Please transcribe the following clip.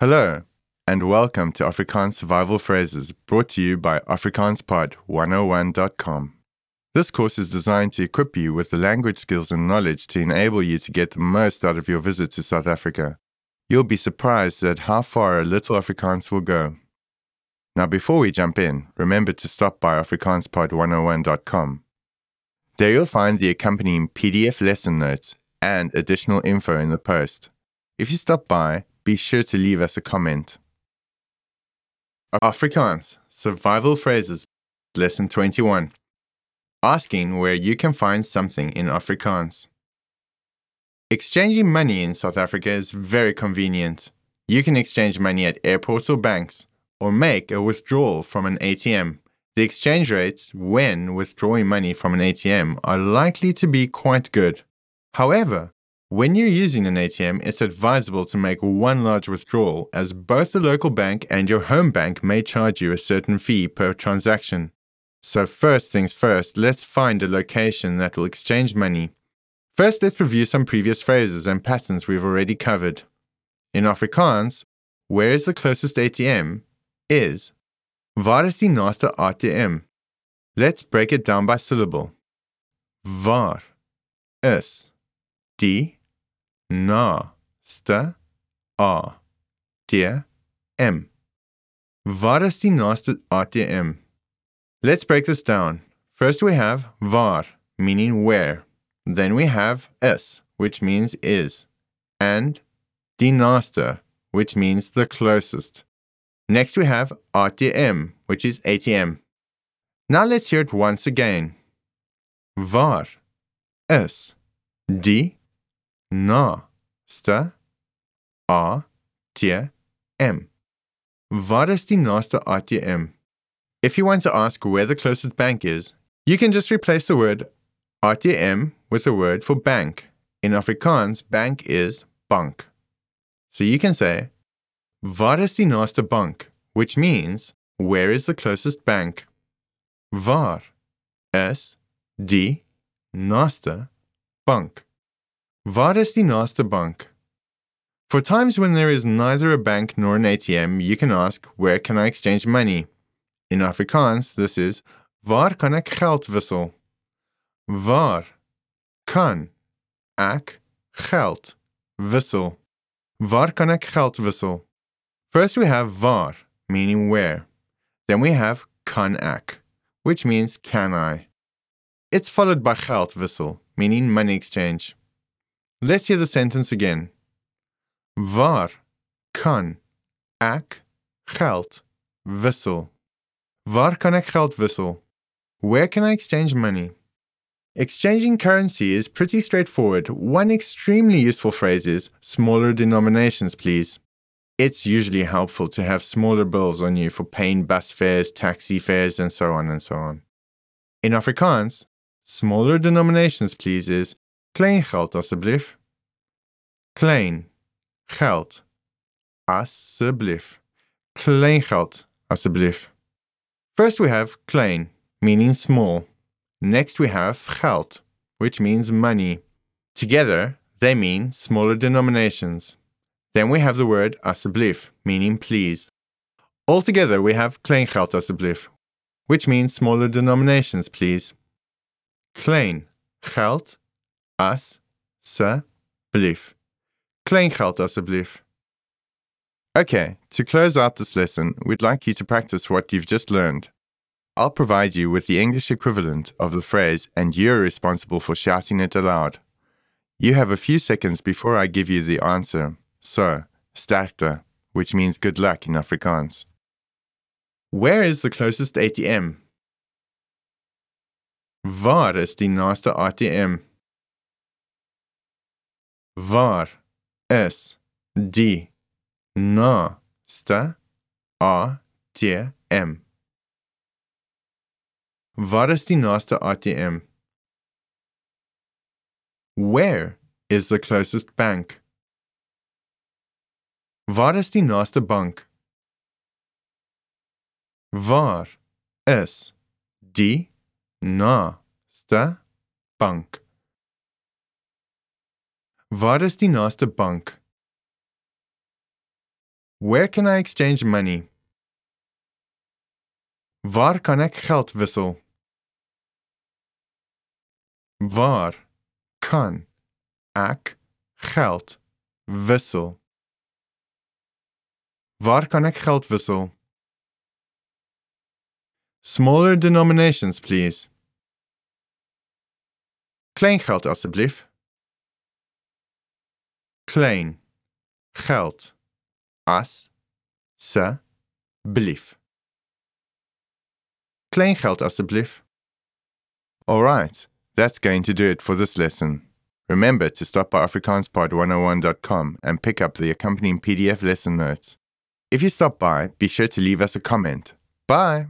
Hello, and welcome to Afrikaans Survival Phrases brought to you by AfrikaansPod101.com. This course is designed to equip you with the language skills and knowledge to enable you to get the most out of your visit to South Africa. You'll be surprised at how far a little Afrikaans will go. Now, before we jump in, remember to stop by AfrikaansPod101.com. There you'll find the accompanying PDF lesson notes and additional info in the post. If you stop by, be sure to leave us a comment. Afrikaans Survival Phrases Lesson 21 Asking where you can find something in Afrikaans. Exchanging money in South Africa is very convenient. You can exchange money at airports or banks, or make a withdrawal from an ATM. The exchange rates when withdrawing money from an ATM are likely to be quite good. However, when you're using an ATM, it's advisable to make one large withdrawal as both the local bank and your home bank may charge you a certain fee per transaction. So, first things first, let's find a location that will exchange money. First, let's review some previous phrases and patterns we've already covered. In Afrikaans, where is the closest ATM is Waar is die naaste ATM? Let's break it down by syllable. Waar is die naaste ATM? Waar is die naaste ATM? Let's break this down. First we have waar, meaning where. Then we have s, which means is. And die naaste, which means the closest. Next we have ATM, which is ATM. Now let's hear it once again. Waar is die naaste ATM? Waar is die naaste ATM? If you want to ask where the closest bank is, you can just replace the word ATM with the word for bank. In Afrikaans, bank is bank. So you can say Waar is die naaste bank? Which means, where is the closest bank? Waar is die naaste bank? Waar is die naaste bank? For times when there is neither a bank nor an ATM, you can ask, where can I exchange money? In Afrikaans, this is, waar kan ek geld wissel? Waar kan ek geld wissel? Waar kan ek geld wissel? First we have waar, meaning where. Then we have kan ek, which means can I. It's followed by geld wissel, meaning money exchange. Let's hear the sentence again. Waar kan ek geld wissel? Waar kan ek geld wissel? Where can I exchange money? Exchanging currency is pretty straightforward. One extremely useful phrase is smaller denominations, please. It's usually helpful to have smaller bills on you for paying bus fares, taxi fares, and so on and so on. In Afrikaans, smaller denominations, please, is klein geld asseblief. Klein geld asseblief. Klein geld asseblief. First we have klein, meaning small. Next we have geld, which means money. Together, they mean smaller denominations. Then we have the word asseblief, meaning please. Altogether, we have klein geld asseblief, which means smaller denominations, please. Klein geld asseblief. Klein geld asseblief. Okay, to close out this lesson, we'd like you to practice what you've just learned. I'll provide you with the English equivalent of the phrase, and you're responsible for shouting it aloud. You have a few seconds before I give you the answer. So, sterkte, which means good luck in Afrikaans. Where is the closest ATM? Waar is die naaste ATM? Waar is die naaste ATM? Waar is die naaste ATM? Where is the closest bank? Waar is die naaste bank? Waar is die naaste bank? Waar is die naaste bank? Where can I exchange money? Waar kan ek geld wissel? Waar kan ek geld wissel? Waar kan ek geld wissel? Smaller denominations, please. Kleingeld asseblief. Klein geld as se blief. Kleingeld asseblief. All right, that's going to do it for this lesson. Remember to stop by afrikaanspod101.com and pick up the accompanying PDF lesson notes. If you stop by, be sure to leave us a comment. Bye!